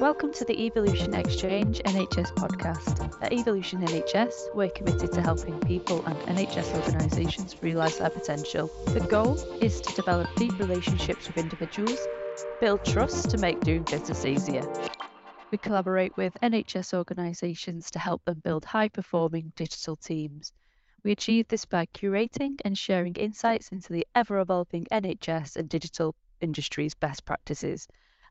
Welcome to the Evolution Exchange NHS podcast. At Evolution NHS, we're committed to helping people and NHS organisations realise their potential. The goal is to develop deep relationships with individuals, build trust to make doing business easier. We collaborate with NHS organisations to help them build high performing digital teams. We achieve this by curating and sharing insights into the ever evolving NHS and digital industry's best practices.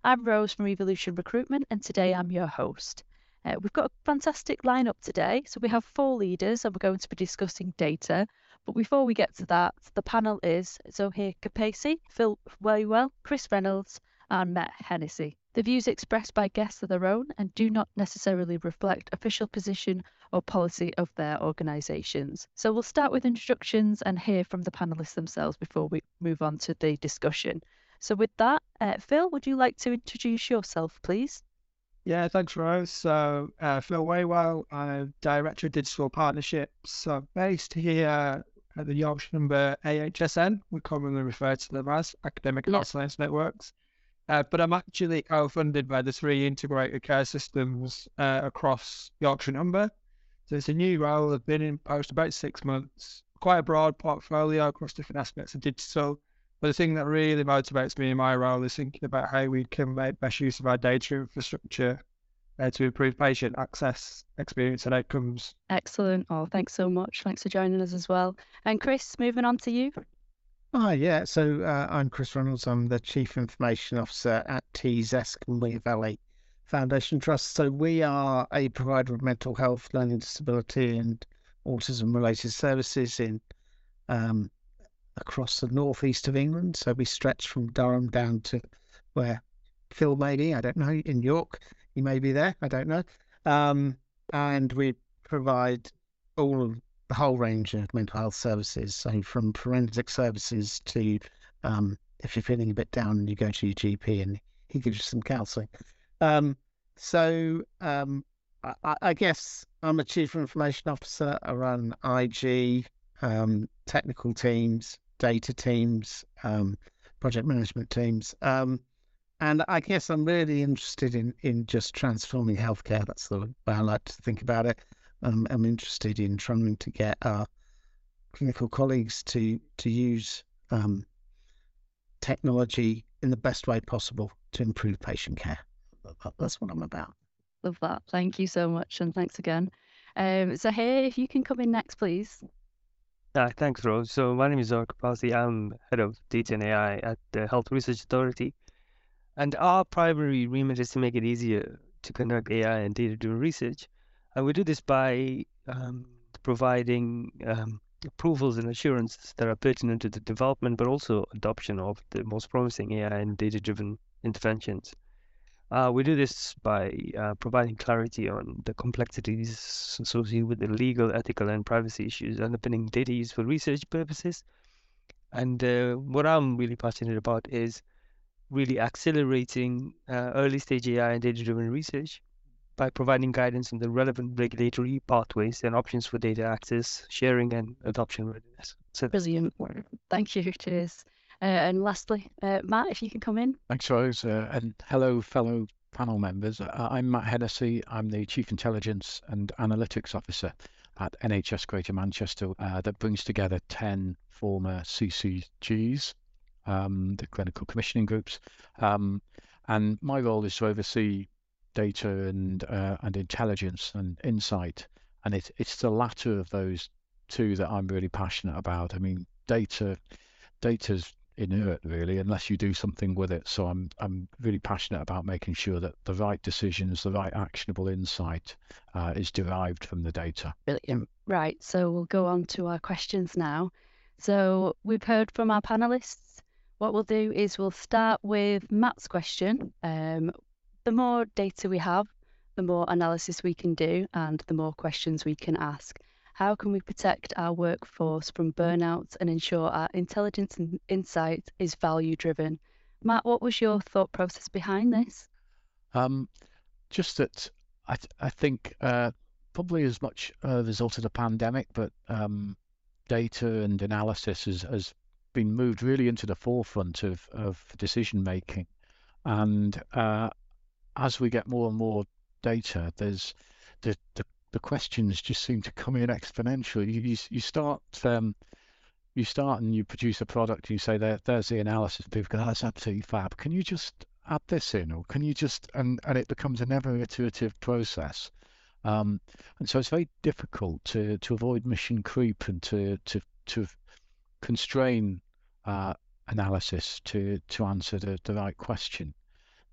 I'm Rose from Evolution Recruitment, and today I'm your host. Uh, we've got a fantastic lineup today. So we have four leaders, and we're going to be discussing data. But before we get to that, the panel is Zoher Kapacee, Phil Waywell, Chris Reynolds, and Matt Hennessey. The views expressed by guests are their own and do not necessarily reflect official position or policy of their organisations. So we'll start with introductions and hear from the panelists themselves before we move on to the discussion. So, with that, uh, Phil, would you like to introduce yourself, please? Yeah, thanks, Rose. So, uh, Phil Waywell, I'm Director of Digital Partnerships. So, based here at the Yorkshire Humber AHSN, we commonly refer to them as Academic Health Science Networks. Uh, but I'm actually co-funded by the three integrated care systems uh, across Yorkshire Humber. So it's a new role. I've been in post about six months. Quite a broad portfolio across different aspects of digital. But the thing that really motivates me in my role is thinking about how we can make best use of our data infrastructure uh, to improve patient access, experience, and outcomes. Excellent. Oh, thanks so much. Thanks for joining us as well. And Chris, moving on to you. Hi, yeah. So uh, I'm Chris Reynolds. I'm the Chief Information Officer at Tees Esk and Wear Valley Foundation Trust. So we are a provider of mental health, learning disability, and autism related services in um, across the northeast of England. So we stretch from Durham down to where Phil may be. I don't know. In York, he may be there. I don't know. Um, and we provide all of the whole range of mental health services. So from forensic services to um, if you're feeling a bit down, and you go to your GP and he gives you some counselling. Um, so um, I, I, guess I'm a chief information officer. I run IG, um, technical teams, data teams, um, project management teams. Um, and I guess I'm really interested in, in just transforming healthcare. That's the way I like to think about it. Um, I'm interested in trying to get our clinical colleagues to to use um, technology in the best way possible to improve patient care. That's what I'm about. Love that. Thank you so much, and thanks again. Um, so, hey, if you can come in next, please. Uh, thanks, Rose. So my name is Zoher Kapacee. I'm head of data and AI at the Health Research Authority. And our primary remit is to make it easier to conduct AI and data-driven research. And we do this by um, providing um, approvals and assurances that are pertinent to the development, but also adoption of the most promising AI and data-driven interventions. Uh, we do this by uh, providing clarity on the complexities associated with the legal, ethical, and privacy issues underpinning data use for research purposes. And uh, what I'm really passionate about is really accelerating uh, early stage AI and data driven research by providing guidance on the relevant regulatory pathways and options for data access, sharing, and adoption readiness. So, Brilliant. Thank you. Cheers. Uh, and lastly, uh, Matt, if you can come in. Thanks, Rose. Uh, and hello, fellow panel members. I'm Matt Hennessey. I'm the Chief Intelligence and Analytics Officer at NHS Greater Manchester uh, that brings together 10 former CCGs, um, the clinical commissioning groups. Um, and my role is to oversee data and uh, and intelligence and insight. And it, it's the latter of those two that I'm really passionate about. I mean, data data's inert really unless you do something with it. So i'm i'm really passionate about making sure that the right decisions the right actionable insight uh, is derived from the data. Brilliant. Right so we'll go on to our questions now. So we've heard from our panelists. What we'll do is we'll start with matt's question. Um, the more data we have the more analysis we can do and the more questions we can ask how can we protect our workforce from burnout and ensure our intelligence and insight is value driven? Matt, what was your thought process behind this? Um, just that I, th- I think uh, probably as much a result of the pandemic, but um, data and analysis has, has been moved really into the forefront of, of decision making. And uh, as we get more and more data, there's the the, the questions just seem to come in exponentially. You you, you start um, you start and you produce a product. and You say there there's the analysis. People go, that's absolutely fab. Can you just add this in, or can you just and and it becomes a never iterative process. Um, and so it's very difficult to to avoid mission creep and to to to constrain uh, analysis to to answer the, the right question.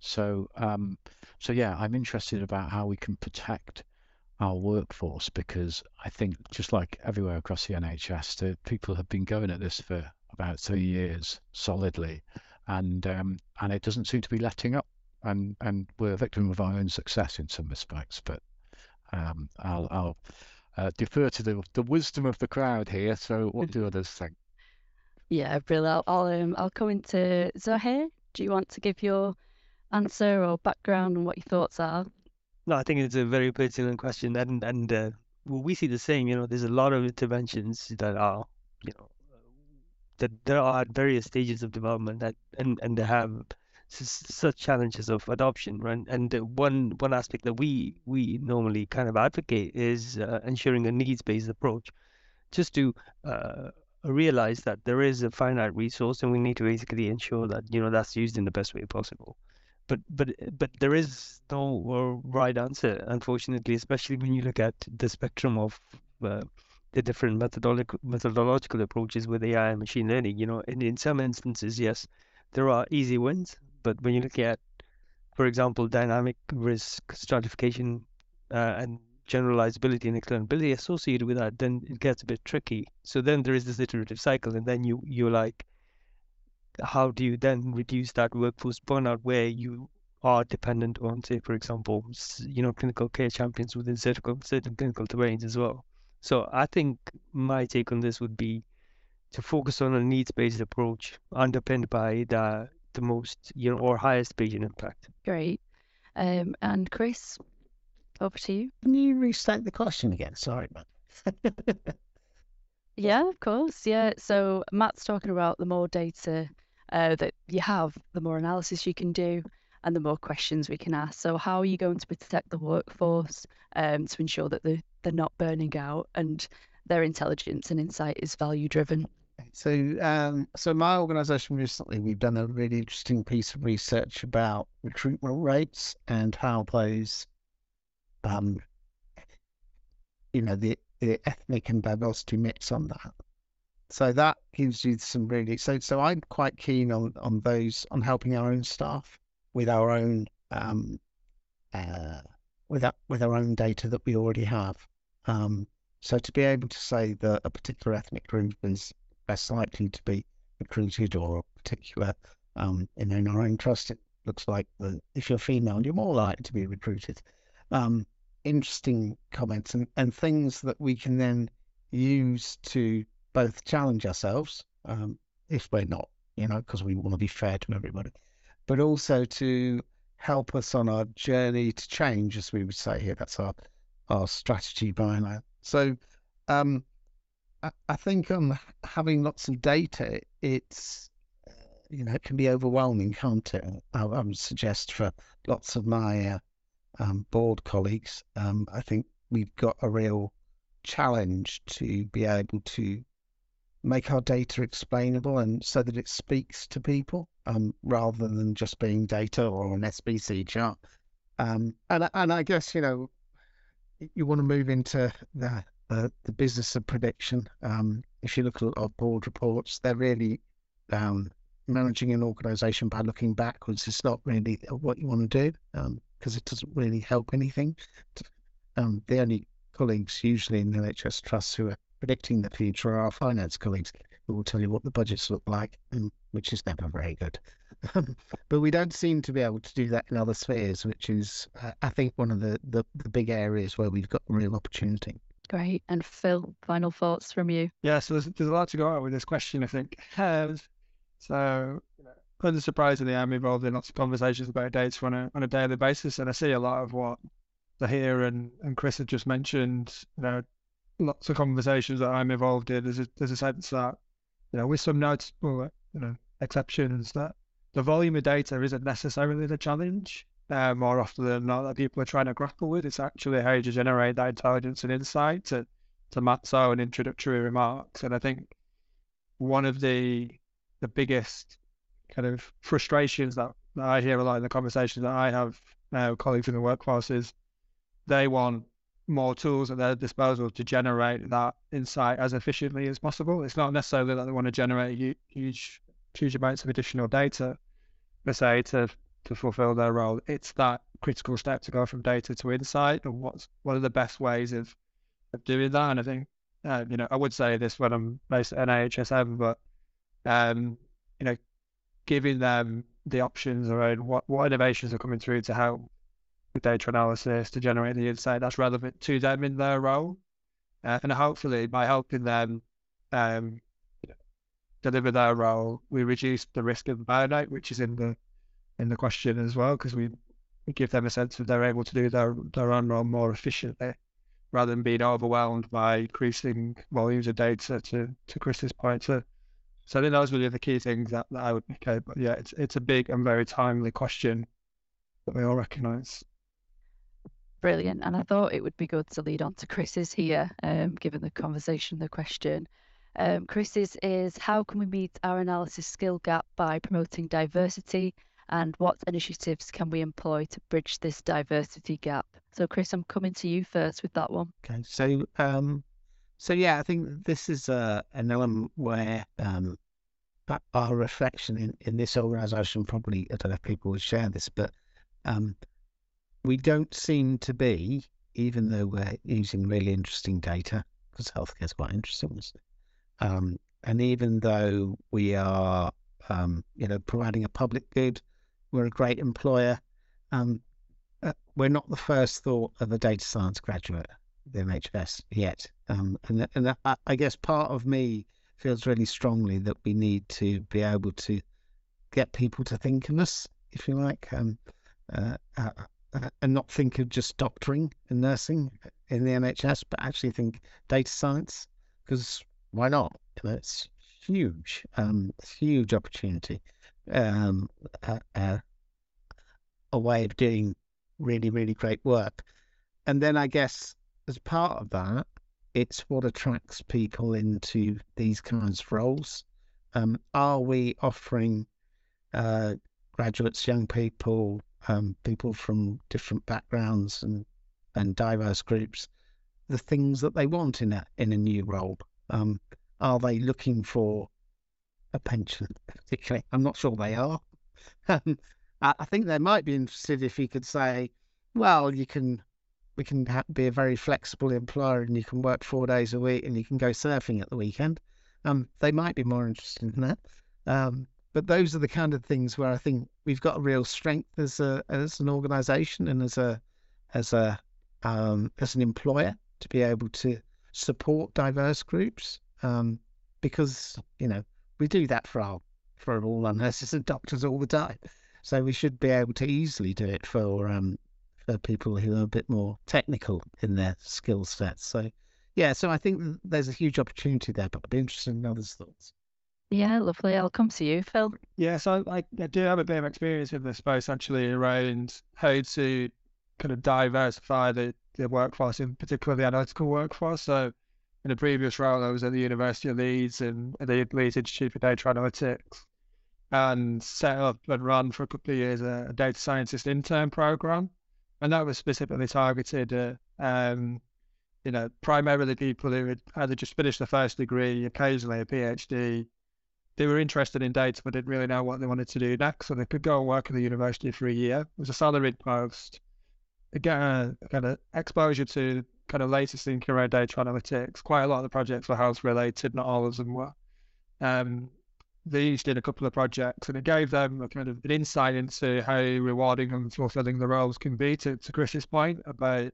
So um, so yeah, I'm interested about how we can protect our workforce because I think just like everywhere across the NHS, the people have been going at this for about three years solidly, and um, and it doesn't seem to be letting up. And and we're a victim of our own success in some respects. But um, I'll I'll uh, defer to the the wisdom of the crowd here. So what do others think? Yeah, brilliant. I'll um, I'll come into Zoher. Do you want to give your answer or background and what your thoughts are? No, I think it's a very pertinent question, and and uh, well, we see the same. You know, there's a lot of interventions that are, you know, that there are at various stages of development that and and they have such challenges of adoption, right? And one one aspect that we we normally kind of advocate is uh, ensuring a needs-based approach, just to uh, realize that there is a finite resource and we need to basically ensure that you know that's used in the best way possible. But but but there is no right answer, unfortunately, especially when you look at the spectrum of uh, the different methodological methodological approaches with AI and machine learning. You know, in, in some instances, yes, there are easy wins, but when you look at, for example, dynamic risk stratification uh, and generalizability and explainability associated with that, then it gets a bit tricky. So then there is this iterative cycle, and then you you're like, how do you then reduce that workforce burnout where you are dependent on, say, for example, you know, clinical care champions within certain certain clinical domains as well. So I think my take on this would be to focus on a needs-based approach underpinned by the the most, you know, or highest patient impact. Great. Um, and Chris, over to you. Can you restate the question again? Sorry, Matt. yeah, of course. Yeah. So Matt's talking about the more data uh, that you have, the more analysis you can do, and the more questions we can ask. So, how are you going to protect the workforce um, to ensure that they're, they're not burning out and their intelligence and insight is value driven? So, um, so my organisation recently we've done a really interesting piece of research about recruitment rates and how those, um, you know, the the ethnic and diversity mix on that. So that gives you some really so so I'm quite keen on on those on helping our own staff with our own um, uh, with our, with our own data that we already have. Um, so to be able to say that a particular ethnic group is less likely to be recruited or a particular um, in, in our own trust, it looks like the, if you're female, you're more likely to be recruited. Um, interesting comments and, and things that we can then use to both challenge ourselves, um, if we're not, you know, because we want to be fair to everybody, but also to help us on our journey to change, as we would say here. That's our our strategy behind that. So, um, I, I think on having lots of data, it's you know it can be overwhelming, can't it? I, I would suggest for lots of my uh, um, board colleagues, um, I think we've got a real challenge to be able to make our data explainable and so that it speaks to people um, rather than just being data or an SPC chart. Um, and and I guess you know you want to move into the the, the business of prediction. Um, if you look at our board reports, they're really um, managing an organisation by looking backwards. It's not really what you want to do because um, it doesn't really help anything. Um, the only colleagues usually in the NHS trusts who are predicting the future are our finance colleagues who will tell you what the budgets look like, which is never very good. but we don't seem to be able to do that in other spheres, which is, uh, I think, one of the, the, the big areas where we've got real opportunity. Great. And Phil, final thoughts from you? Yeah, so there's, there's a lot to go out with this question, I think. Um, so, you know, unsurprisingly, I'm involved in lots of conversations about dates on a, on a daily basis, and I see a lot of what Zoher and, and Chris have just mentioned, you know, lots of conversations that I'm involved in, there's a, there's a sense that, you know, with some noticeable, you know, exceptions, that the volume of data isn't necessarily the challenge. uh, more often than not that people are trying to grapple with. It's actually how you generate that intelligence and insight to, to Matt's own introductory remarks. And I think one of the the biggest kind of frustrations that, that I hear a lot in the conversations that I have now with colleagues in the workforce is they want more tools at their disposal to generate that insight as efficiently as possible. It's not necessarily that they want to generate huge, huge amounts of additional data, per se, to to fulfill their role. It's that critical step to go from data to insight, and what's what are the best ways of of doing that. And I think, uh, you know, I would say this when I'm based at AHSN, but um, you know, giving them the options around what what innovations are coming through to help data analysis to generate the insight that's relevant to them in their role. Uh, and hopefully, by helping them um, deliver their role, we reduce the risk of burnout, which is in the in the question as well, because we, give them a sense that they're able to do their their own role more efficiently, rather than being overwhelmed by increasing volumes of data. To to Chris's point, so so I think those were the key things that, that I would pick out. But yeah, it's it's a big and very timely question that we all recognise brilliant. And I thought it would be good to lead on to Chris's here, um, given the conversation, the question. Um, Chris's is how can we meet our analysis skill gap by promoting diversity and what initiatives can we employ to bridge this diversity gap? So, Chris, I'm coming to you first with that one. Okay, so um, so yeah, I think this is uh, an element where um, our reflection in, in this organisation probably I don't know if people would share this, but um, we don't seem to be, even though we're using really interesting data, because healthcare is quite interesting, um, and even though we are, um, you know, providing a public good, we're a great employer. Um, uh, we're not the first thought of a data science graduate, the NHS, yet. Um, and and I, I guess part of me feels really strongly that we need to be able to get people to think of us, if you like. Um, uh, uh, uh, and not think of just doctoring and nursing in the NHS, but actually think data science because why not? It's huge, um, huge opportunity, um, a way of doing really, really great work. And then I guess as part of that, it's what attracts people into these kinds of roles. Um, are we offering uh, graduates, young people, um, people from different backgrounds and and diverse groups the things that they want in a in a new role. Um, are they looking for a pension particularly? I'm not sure they are. Um, I think they might be interested if you could say, well, you can we can ha- be a very flexible employer and you can work four days a week and you can go surfing at the weekend. Um, they might be more interested in that. But those are the kind of things where I think we've got a real strength as a as an organisation and as a as a um, as an employer to be able to support diverse groups um, because you know we do that for our for all our nurses and doctors all the time. So we should be able to easily do it for um, for people who are a bit more technical in their skill sets. So yeah, so I think there's a huge opportunity there, but I'd be interested in others' thoughts. Yeah, lovely. I'll come to you, Phil. Yeah, so I, I do have a bit of experience in this space actually around how to kind of diversify the, the workforce, in particular the analytical workforce. So in a previous role, I was at the University of Leeds and the Leeds Institute for Data Analytics and set up and run for a couple of years a, a data scientist intern program. And that was specifically targeted at, um, you know, primarily people who had either just finished the first degree, occasionally a PhD, they were interested in data but didn't really know what they wanted to do next. So they could go and work at the university for a year. It was a salaried post. Get a kind of exposure to kind of latest thinking around data analytics. Quite a lot of the projects were health related, not all of them were. Um, they each did a couple of projects and it gave them a kind of an insight into how rewarding and fulfilling the roles can be to, to Chris's point about,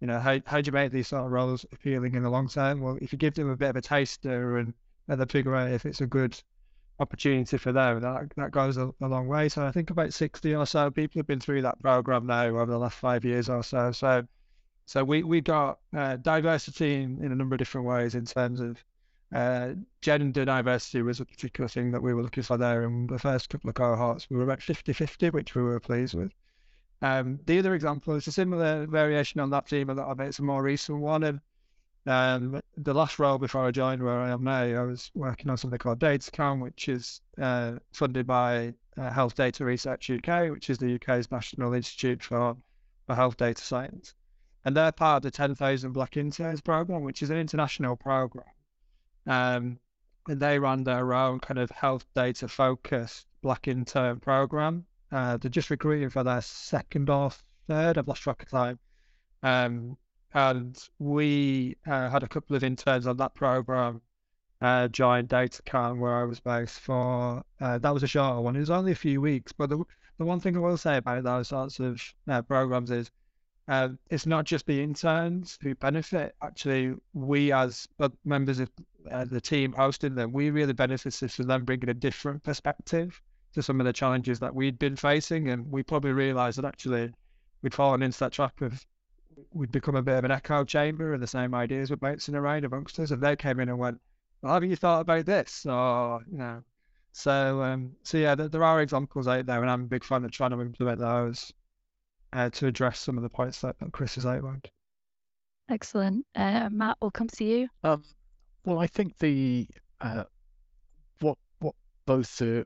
you know, how, how do you make these sort of roles appealing in the long term? Well, if you give them a bit of a taster and let them figure out if it's a good opportunity for them. That that goes a, a, long way. So I think about sixty or so people have been through that program now over the last five years or so. So so we we got uh, diversity in, in a number of different ways in terms of uh, gender diversity was a particular thing that we were looking for there in the first couple of cohorts. We were about 50-50, which we were pleased with. Um, the other example is a similar variation on that theme a little bit. It's a more recent one. And um, the last role before I joined where I am now, I was working on something called DataCom, which is uh, funded by uh, Health Data Research UK, which is the UK's National Institute for, for Health Data Science. And they're part of the 10,000 Black Interns program, which is an international program. Um, and they run their own kind of health data focused Black Intern program. Uh, they're just recruiting for their second or third, I've lost track of time. Um, and we uh, had a couple of interns on that program uh, joined DataCom where I was based for uh, that was a shorter one. It was only a few weeks, but the the one thing I will say about those sorts of uh, programs is uh, it's not just the interns who benefit. Actually, we as members of uh, the team hosting them, we really benefited from them bringing a different perspective to some of the challenges that we'd been facing, and we probably realised that actually we'd fallen into that trap of we'd become a bit of an echo chamber and the same ideas were bouncing around amongst us. And they came in and went, well, have you thought about this? Or, you know, so, um, so yeah, there, there are examples out there, and I'm a big fan of trying to implement those uh, to address some of the points that, that Chris has outlined. Excellent. Uh, Matt, we'll come to you. Um, well, I think the uh, what what both uh,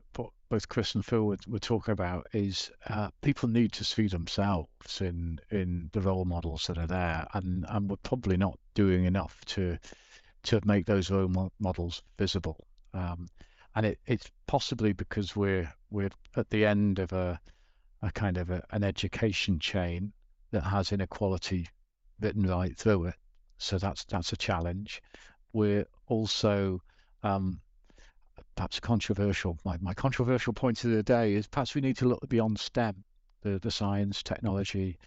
both Chris and Phil were, were talking about is uh, people need to see themselves in in the role models that are there, and and we're probably not doing enough to to make those role models visible. Um, and it, it's possibly because we're we're at the end of a a kind of a, an education chain that has inequality written right through it. So that's that's a challenge. We're also um, perhaps controversial. My, my controversial point of the day is perhaps we need to look beyond STEM, the, the science, technology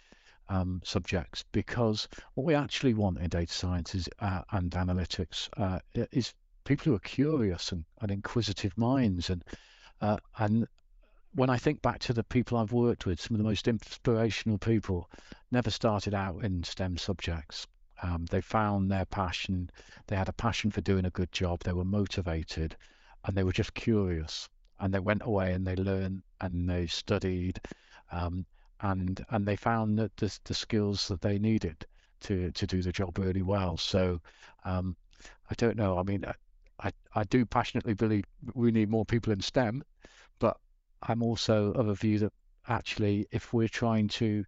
um, subjects, because what we actually want in data science is, uh, and analytics uh, is people who are curious and, and inquisitive minds. And, uh, and when I think back to the people I've worked with, some of the most inspirational people never started out in STEM subjects. Um, they found their passion. They had a passion for doing a good job. They were motivated and they were just curious and they went away and they learned and they studied um, and and they found that the, the skills that they needed to to do the job really well. So um, I don't know I mean I, I do passionately believe we need more people in STEM but I'm also of a view that actually if we're trying to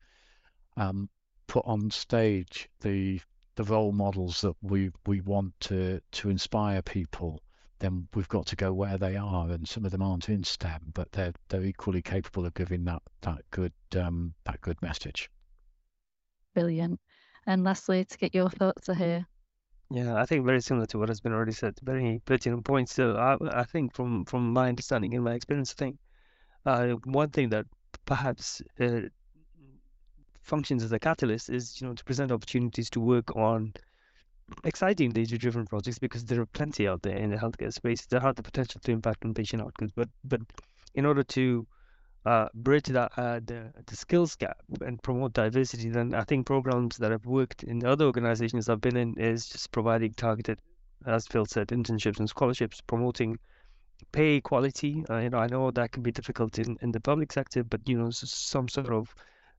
um, put on stage the the role models that we we want to to inspire people then we've got to go where they are, and some of them aren't in STEM, but they're they're equally capable of giving that that good um, that good message. Brilliant. And lastly, to get your thoughts here. Yeah, I think very similar to what has been already said. Very pertinent points. So I, I think from from my understanding and my experience, I think uh, one thing that perhaps uh, functions as a catalyst is you know to present opportunities to work on exciting data-driven projects because there are plenty out there in the healthcare space that have the potential to impact on patient outcomes. But but in order to uh, bridge that uh, the, the skills gap and promote diversity, then I think programs that have worked in other organizations I've been in is just providing targeted, as Phil said, internships and scholarships, promoting pay equality. Uh, you know, I know that can be difficult in, in the public sector, but you know, some sort of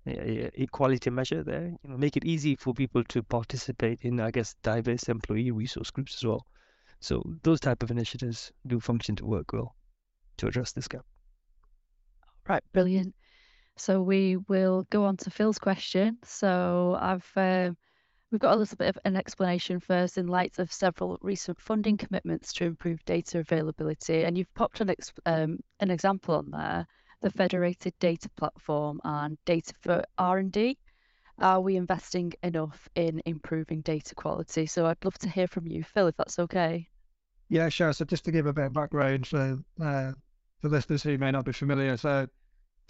equality measure there. You know, make it easy for people to participate in, I guess, diverse employee resource groups as well. So those type of initiatives do function to work well to address this gap. Right, brilliant. So we will go on to Phil's question. So I've uh, we've got a little bit of an explanation first in light of several recent funding commitments to improve data availability, and you've popped an ex- um, an example on there the federated data platform and data for R&D? Are we investing enough in improving data quality? So I'd love to hear from you, Phil, if that's okay. Yeah, sure. So just to give a bit of background for uh, for listeners who may not be familiar, so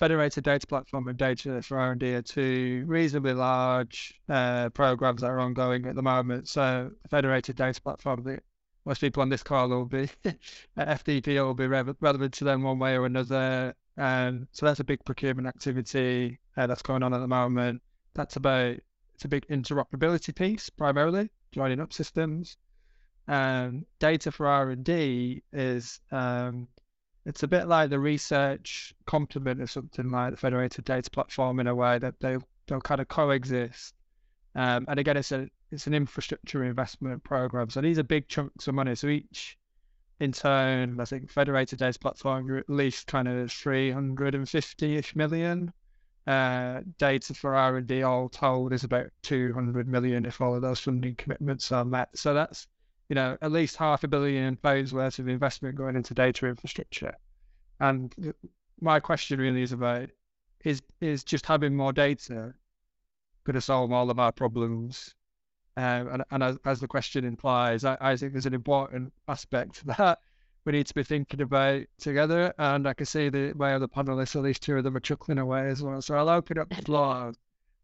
Federated Data Platform and Data for R&D are two reasonably large uh, programs that are ongoing at the moment. So Federated Data Platform, the, most people on this call will be FDP will be re- relevant to them one way or another. Um, so that's a big procurement activity uh, that's going on at the moment. That's about it's a big interoperability piece primarily, joining up systems. Um, data for R and D is um, it's a bit like the research complement of something like the federated data platform in a way that they they'll kind of coexist. Um, and again, it's a it's an infrastructure investment program, so these are big chunks of money. So each in turn, I think federated data platform, you're at least kind of 350-ish million. Uh, data for R&D all told is about 200 million if all of those funding commitments are met. So that's, you know, at least half a billion pounds worth of investment going into data infrastructure. And my question really is about, is, is just having more data going to solve all of our problems um, and, and as, as, the question implies, I, I, think there's an important aspect that we need to be thinking about together. And I can see the my other panelists, at least two of them, are chuckling away as well. So I'll open up the floor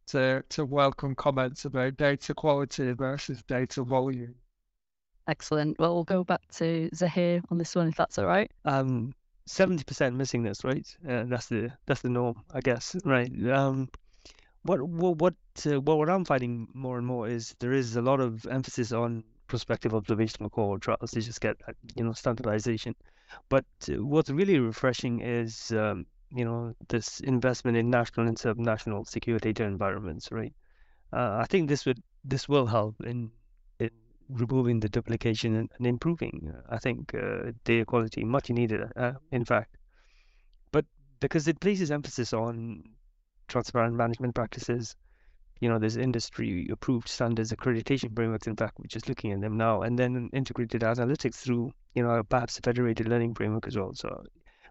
to to welcome comments about data quality versus data volume. Excellent. Well, we'll go back to Zoher on this one, if that's all right. Um, seventy percent missing this, right? Uh, that's the that's the norm, I guess, right? Um, what what what uh, what I'm finding more and more is there is a lot of emphasis on prospective observational cohort trials to just get you know standardization. But uh, what's really refreshing is um, you know this investment in national and subnational secure data environments, right? Uh, I think this would this will help in in removing the duplication and, and improving. Uh, I think uh, data quality much needed, uh, in fact. But because it places emphasis on transparent management practices. You know, there's industry approved standards, accreditation frameworks, in fact, we're just looking at them now, and then integrated analytics through, you know, perhaps a federated learning framework as well. So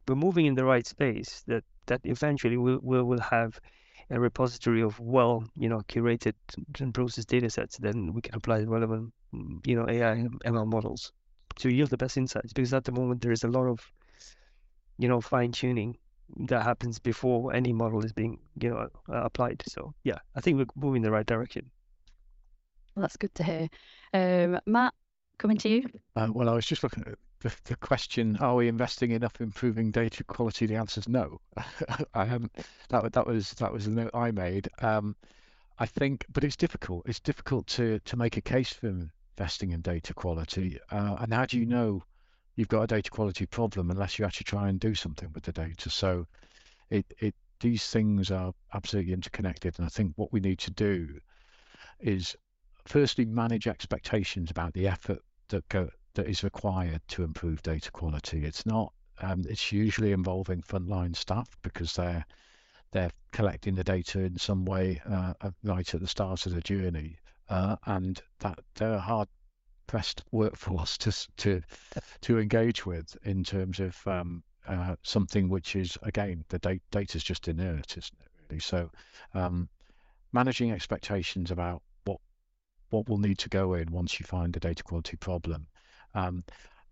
we're moving in the right space that, that eventually we'll, we'll, we'll have a repository of well, you know, curated and processed data sets, then we can apply relevant, you know, AI and ML models to yield the best insights. Because at the moment there is a lot of, you know, fine tuning that happens before any model is being you know uh, applied. So yeah, I think we're moving in the right direction. Well, that's good to hear. Um, Matt, coming to you. Uh, well, I was just looking at the, the question: Are we investing enough in improving data quality? The answer is no. I haven't. That that was that was the note I made. Um, I think, but it's difficult. It's difficult to to make a case for investing in data quality. Uh, and how do you know? You've got a data quality problem unless you actually try and do something with the data. So it, it these things are absolutely interconnected. And I think what we need to do is firstly manage expectations about the effort that go that is required to improve data quality. It's not um, it's usually involving frontline staff because they're they're collecting the data in some way uh, right at the start of the journey, uh, and that they're hard pressed workforce to to to engage with in terms of um, uh, something which is again the data is just inert, isn't it? Really. So um, managing expectations about what what will need to go in once you find a data quality problem, um,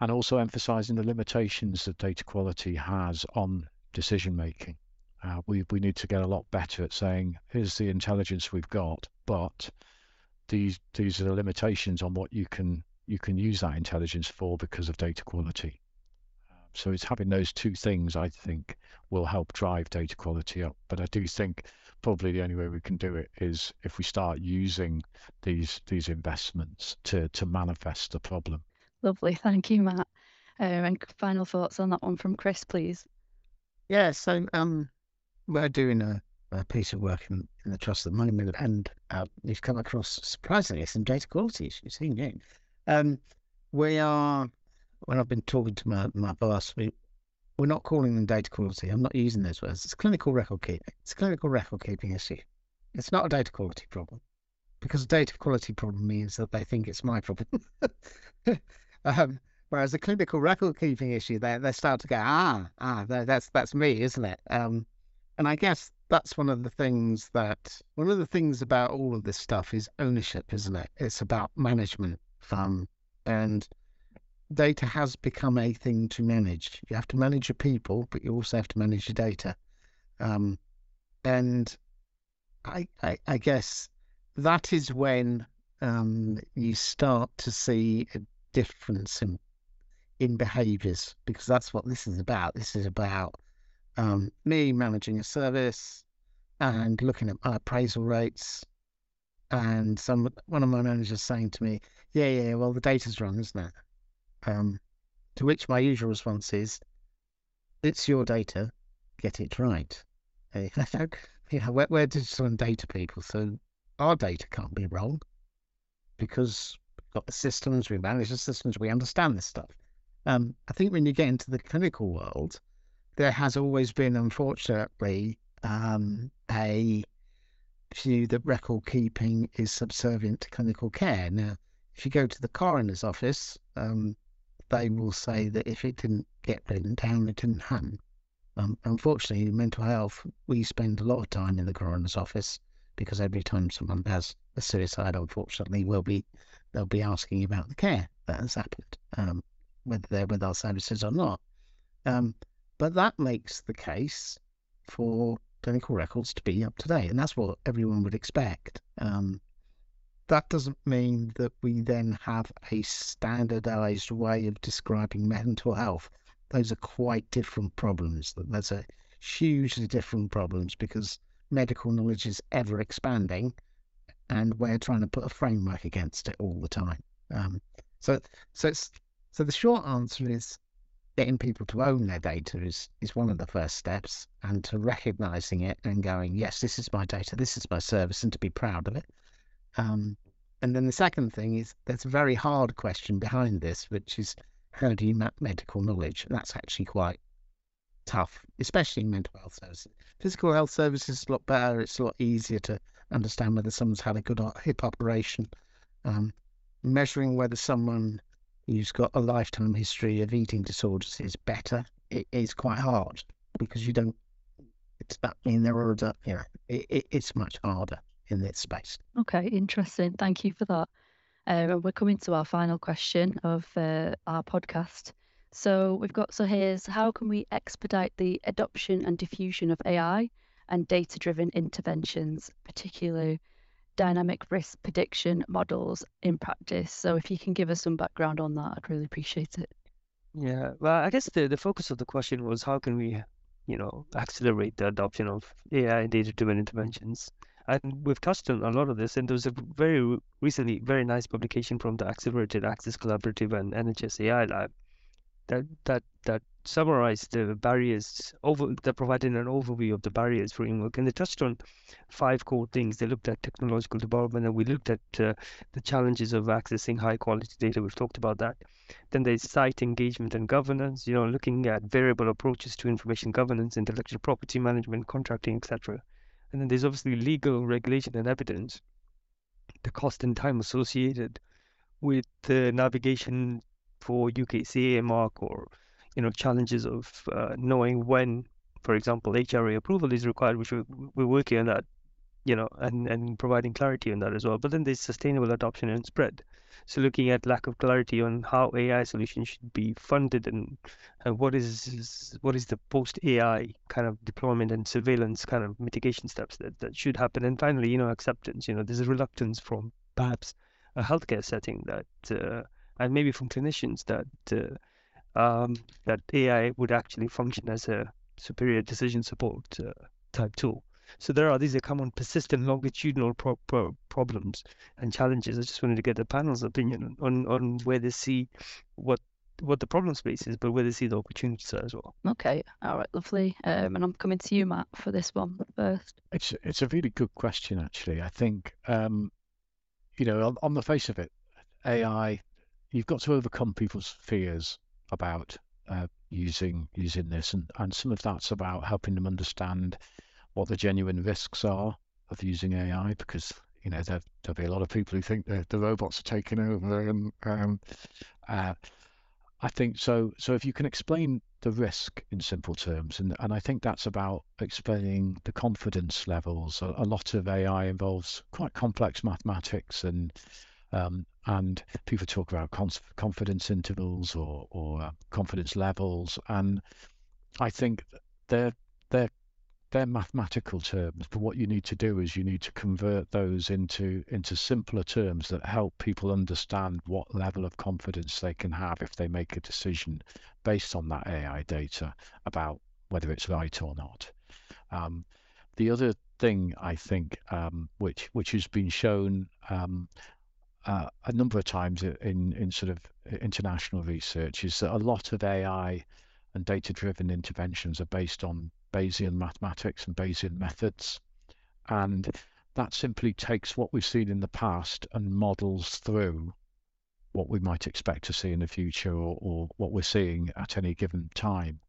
and also emphasising the limitations that data quality has on decision making. Uh, we we need to get a lot better at saying here's the intelligence we've got, but these these are the limitations on what you can you can use that intelligence for because of data quality. So it's having those two things I think will help drive data quality up. But I do think probably the only way we can do it is if we start using these these investments to to manifest the problem. Lovely, thank you, Matt. Uh, and final thoughts on that one from Chris, please. Yeah, so um, we're doing a a piece of work in, in the Trust of Money Mill, and uh, we've come across surprisingly some data quality issues. Um, we are, when I've been talking to my, my boss, we, we're not calling them data quality. I'm not using those words. It's clinical record keeping. It's a clinical record keeping issue. It's not a data quality problem because a data quality problem means that they think it's my problem. um, whereas the clinical record keeping issue, they they start to go, ah, ah, that's that's me, isn't it? Um, and I guess that's one of the things that one of the things about all of this stuff is ownership, isn't it? It's about management. Um, and data has become a thing to manage. You have to manage your people, but you also have to manage your data. Um, and I, I, I, guess that is when um, you start to see a difference in in behaviors because that's what this is about. This is about um, me managing a service and looking at my appraisal rates. And some one of my managers saying to me, "Yeah, yeah, well the data's wrong, isn't it?" Um, to which my usual response is, it's your data, get it right. you know, we're, we're digital and data people, so our data can't be wrong because we've got the systems, we manage the systems, we understand this stuff. Um, I think when you get into the clinical world, there has always been, unfortunately, um, a view that record keeping is subservient to clinical care. Now, if you go to the coroner's office, um, they will say that if it didn't get written down, it didn't happen. Um, unfortunately, in mental health, we spend a lot of time in the coroner's office because every time someone has a suicide, unfortunately, we'll be they'll be asking about the care that has happened, um, whether they're with our services or not. Um, but that makes the case for clinical records to be up to date, and that's what everyone would expect. Um, that doesn't mean that we then have a standardized way of describing mental health. Those are quite different problems. Those are hugely different problems because medical knowledge is ever expanding, and we're trying to put a framework against it all the time. Um, so, so, so the short answer is getting people to own their data is is one of the first steps, and to recognizing it and going, yes, this is my data, this is my service, and to be proud of it. Um, and then the second thing is there's a very hard question behind this, which is how do you map medical knowledge? And That's actually quite tough, especially in mental health services. Physical health services is a lot better. It's a lot easier to understand whether someone's had a good hip operation. Um, measuring whether someone who's got a lifetime history of eating disorders is better. It is quite hard because you don't. It's that in there order. You it, it, it's much harder in this space. Okay, interesting. Thank you for that. Uh, we're coming to our final question of uh, our podcast. So we've got Zoher's how can we expedite the adoption and diffusion of AI and data-driven interventions, particularly dynamic risk prediction models in practice. So if you can give us some background on that, I'd really appreciate it. Yeah, well, I guess the, the focus of the question was how can we, you know, accelerate the adoption of AI and data-driven interventions. And we've touched on a lot of this, and there was a very recently very nice publication from the Accelerated Access Collaborative and NHS AI Lab that that that summarized the barriers over that provided an overview of the barriers framework. And they touched on five core things. They looked at technological development and we looked at uh, the challenges of accessing high quality data. We've talked about that. Then there's site engagement and governance you know looking at variable approaches to information governance intellectual property management contracting etc and then there's obviously legal regulation and evidence the cost and time associated with the navigation for UKCA mark or you know challenges of uh, knowing when, for example, HRA approval is required, which we're, we're working on that, you know, and and providing clarity on that as well. But then there's sustainable adoption and spread. So looking at lack of clarity on how AI solutions should be funded and, and what is what is the post AI kind of deployment and surveillance kind of mitigation steps that, that should happen. And finally, you know, acceptance. You know, there's a reluctance from perhaps a healthcare setting that uh, and maybe from clinicians that uh, um, that AI would actually function as a superior decision support uh, type tool. So there are these are common persistent longitudinal pro- pro- problems and challenges. I just wanted to get the panel's opinion on, on where they see what what the problem space is, but where they see the opportunities are as well. Okay, all right, lovely. Um, and I'm coming to you, Matt, for this one first. It's it's a really good question, actually. I think um, you know, on, on the face of it, AI you've got to overcome people's fears about uh, using using this, and, and some of that's about helping them understand what the genuine risks are of using AI, because you know there, there'll be a lot of people who think that the robots are taking over, and um, uh, I think so. So if you can explain the risk in simple terms, and, and I think that's about explaining the confidence levels. A, a lot of AI involves quite complex mathematics and um, and people talk about confidence intervals or, or uh, confidence levels, and I think they're they're they're mathematical terms. But what you need to do is you need to convert those into into simpler terms that help people understand what level of confidence they can have if they make a decision based on that AI data about whether it's right or not. Um, the other thing I think, um, which which has been shown um, uh, a number of times in in sort of international research is that a lot of AI and data driven interventions are based on Bayesian mathematics and Bayesian methods. And that simply takes what we've seen in the past and models through what we might expect to see in the future or, or what we're seeing at any given time.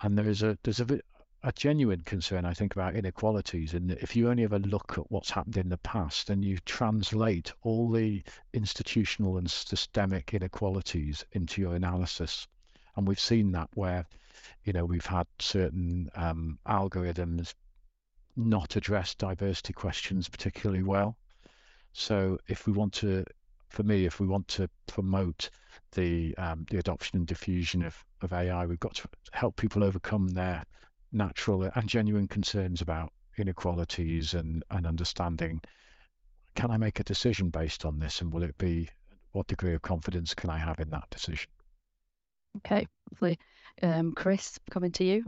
And there is a there's a, a genuine concern, I think, about inequalities. And if you only ever look at what's happened in the past and you translate all the institutional and systemic inequalities into your analysis, and we've seen that where, you know, we've had certain um, algorithms not address diversity questions particularly well. So if we want to, for me, if we want to promote the um, the adoption and diffusion of, of AI, we've got to help people overcome their natural and genuine concerns about inequalities and, and understanding can I make a decision based on this and will it be what degree of confidence can I have in that decision? Okay, lovely. Um, Chris, coming to you.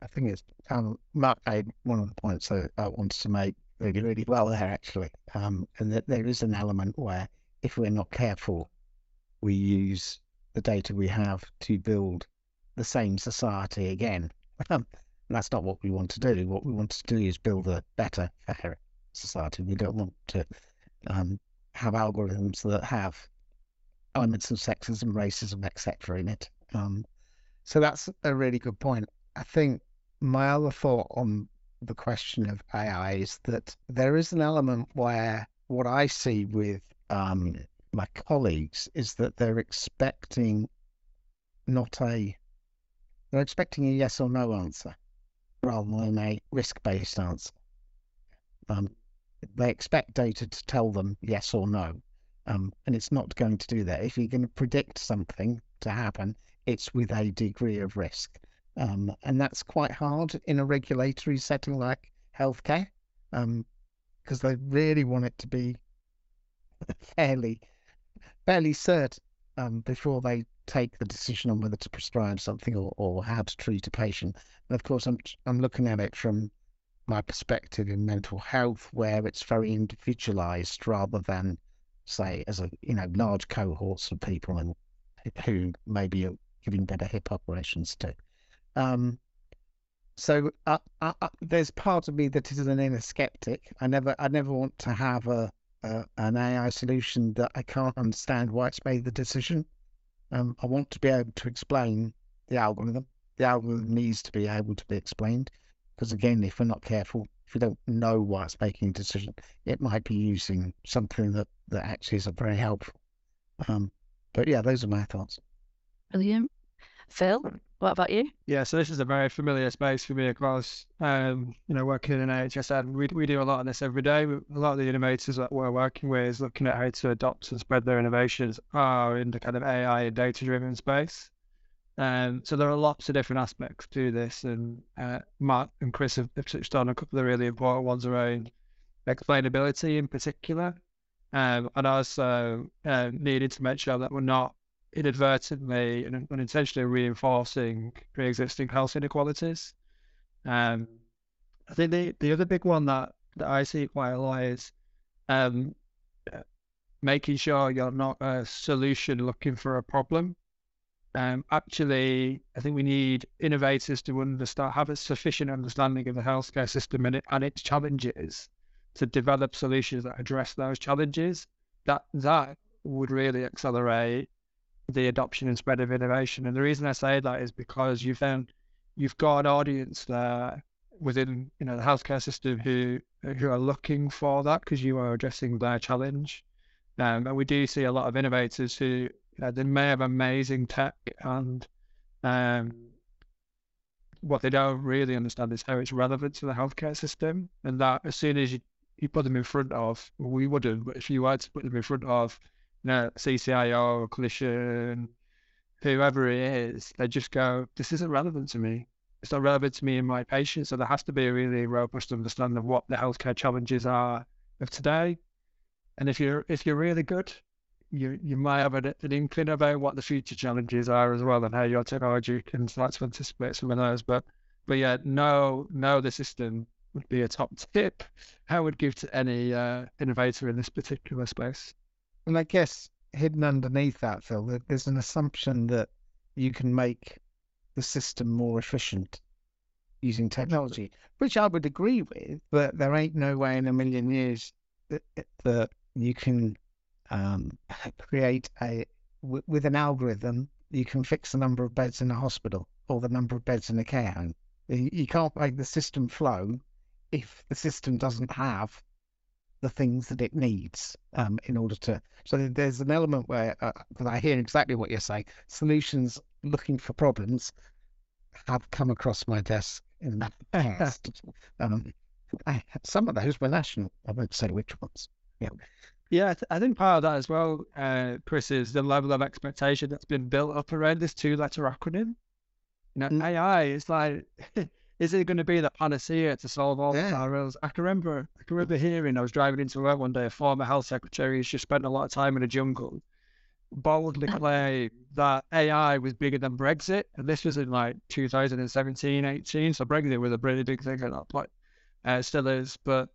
I think it's um, Matt made one of the points that I wanted to make really, really well there actually, um, and that there is an element where if we're not careful, we use the data we have to build the same society again. Um, that's not what we want to do. What we want to do is build a better, fairer society. We don't want to um, have algorithms that have elements of sexism, racism, etc. in it. Um, so that's a really good point. I think my other thought on the question of AI is that there is an element where what I see with um, my colleagues is that they're expecting not a they're expecting a yes or no answer rather than a risk based answer. Um, they expect data to tell them yes or no, um, and it's not going to do that. If you're going to predict something to happen, it's with a degree of risk. Um, and that's quite hard in a regulatory setting like healthcare because um, they really want it to be fairly fairly certain um, before they take the decision on whether to prescribe something or, or how to treat a patient. And of course, I'm I'm looking at it from my perspective in mental health, where it's very individualized rather than, say, as a you know large cohorts of people and who maybe are giving better hip operations to. Um, so uh, uh, uh, there's part of me that is an inner skeptic. I never, I never want to have a, a an AI solution that I can't understand why it's made the decision. Um, I want to be able to explain the algorithm. The algorithm needs to be able to be explained because again, if we're not careful, if we don't know why it's making a decision, it might be using something that that actually isn't very helpful. Um, but yeah, those are my thoughts. Brilliant. Phil, what about you? Yeah, so this is a very familiar space for me across, um, you know, working in NHS. We, we do a lot of this every day. A lot of the innovators that we're working with is looking at how to adopt and spread their innovations are in the kind of AI and data driven space. Um, so there are lots of different aspects to this, and uh, Matt and Chris have, have touched on a couple of really important ones around explainability in particular. Um, and also uh, needed to make sure that we're not inadvertently and unintentionally reinforcing pre-existing health inequalities. Um, I think the, the other big one that, that I see quite a lot is um, making sure you're not a solution looking for a problem. Um, actually, I think we need innovators to understand, have a sufficient understanding of the healthcare system and, it, and its challenges to develop solutions that address those challenges. That that would really accelerate the adoption and spread of innovation. And the reason I say that is because you found you've got an audience there within you know the healthcare system who who are looking for that because you are addressing their challenge. Um, and we do see a lot of innovators who you know, they may have amazing tech and um, what they don't really understand is how it's relevant to the healthcare system. And that as soon as you, you put them in front of, we wouldn't, but if you were to put them in front of know, CCIO, clinician, whoever it is, they just go, this isn't relevant to me. It's not relevant to me and my patients. So there has to be a really robust understanding of what the healthcare challenges are of today. And if you're if you're really good, you you might have an, an inkling about what the future challenges are as well and how your technology can start to anticipate some of those. But but yeah, know know the system would be a top tip I would give to any uh, innovator in this particular space. And I guess hidden underneath that, Phil, there's an assumption that you can make the system more efficient using technology, which I would agree with, but there ain't no way in a million years that, that you can um, create a w- with an algorithm you can fix the number of beds in a hospital or the number of beds in a care home. You, you can't make the system flow if the system doesn't have the things that it needs um, in order to. So there's an element where, uh, that I hear exactly what you're saying. Solutions looking for problems have come across my desk in the past. um, I, some of those were national. I won't say which ones. Yeah. Yeah, I, th- I think part of that as well, uh, Chris, is the level of expectation that's been built up around this two-letter acronym. You know, Mm. AI is like, is it going to be the panacea to solve all Yeah. the RLs? I can remember, I can remember hearing, I was driving into work one day, a former health secretary who's just spent a lot of time in the jungle, boldly claimed that AI was bigger than Brexit, and this was in like 2017, 18. So Brexit was a really big thing at that point, uh, it still is, but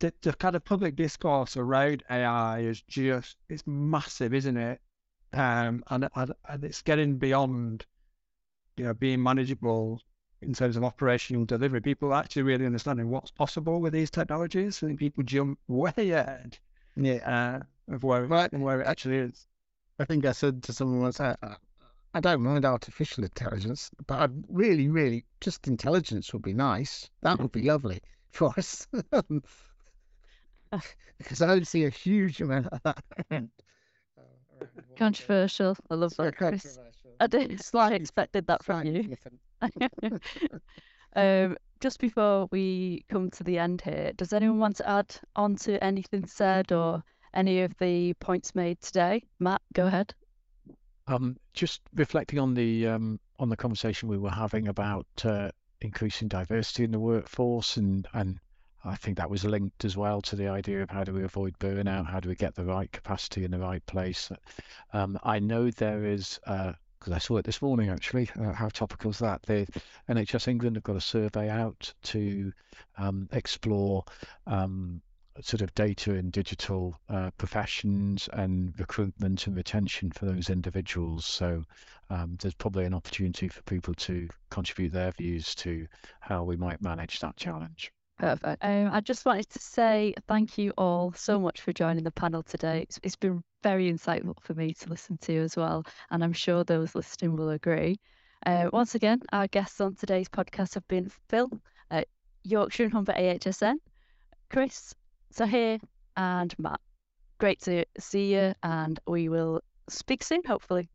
the, the kind of public discourse around AI is just it's massive, isn't it? Um, and, and and it's getting beyond, you know, being manageable in terms of operational delivery. People are actually really understanding what's possible with these technologies. I think people jump way ahead Yeah. uh, of where Right. where it actually is. I think I said to someone once, I, I- I don't mind artificial intelligence, but I'd really, really, just intelligence would be nice. That would be lovely for us. because I don't see a huge amount of that. Controversial. I love that, Chris. I didn't. I Slightly- expected that from slightly you. um, just before we come to the end here, does anyone want to add on to anything said or any of the points made today? Matt, go ahead. Um, just reflecting on the um, on the conversation we were having about uh, increasing diversity in the workforce, and and I think that was linked as well to the idea of how do we avoid burnout, how do we get the right capacity in the right place. Um, I know there is. Because I saw it this morning actually. Uh, how topical is that? The NHS England have got a survey out to um, explore um, sort of data in digital uh, professions and recruitment and retention for those individuals. So um, there's probably an opportunity for people to contribute their views to how we might manage that challenge. Perfect. Um, I just wanted to say thank you all so much for joining the panel today. It's, it's been very insightful for me to listen to as well, and I'm sure those listening will agree. Uh, once again, our guests on today's podcast have been Phil at Yorkshire and Humber AHSN, Chris, Zoher, and Matt. Great to see you, and we will speak soon, hopefully.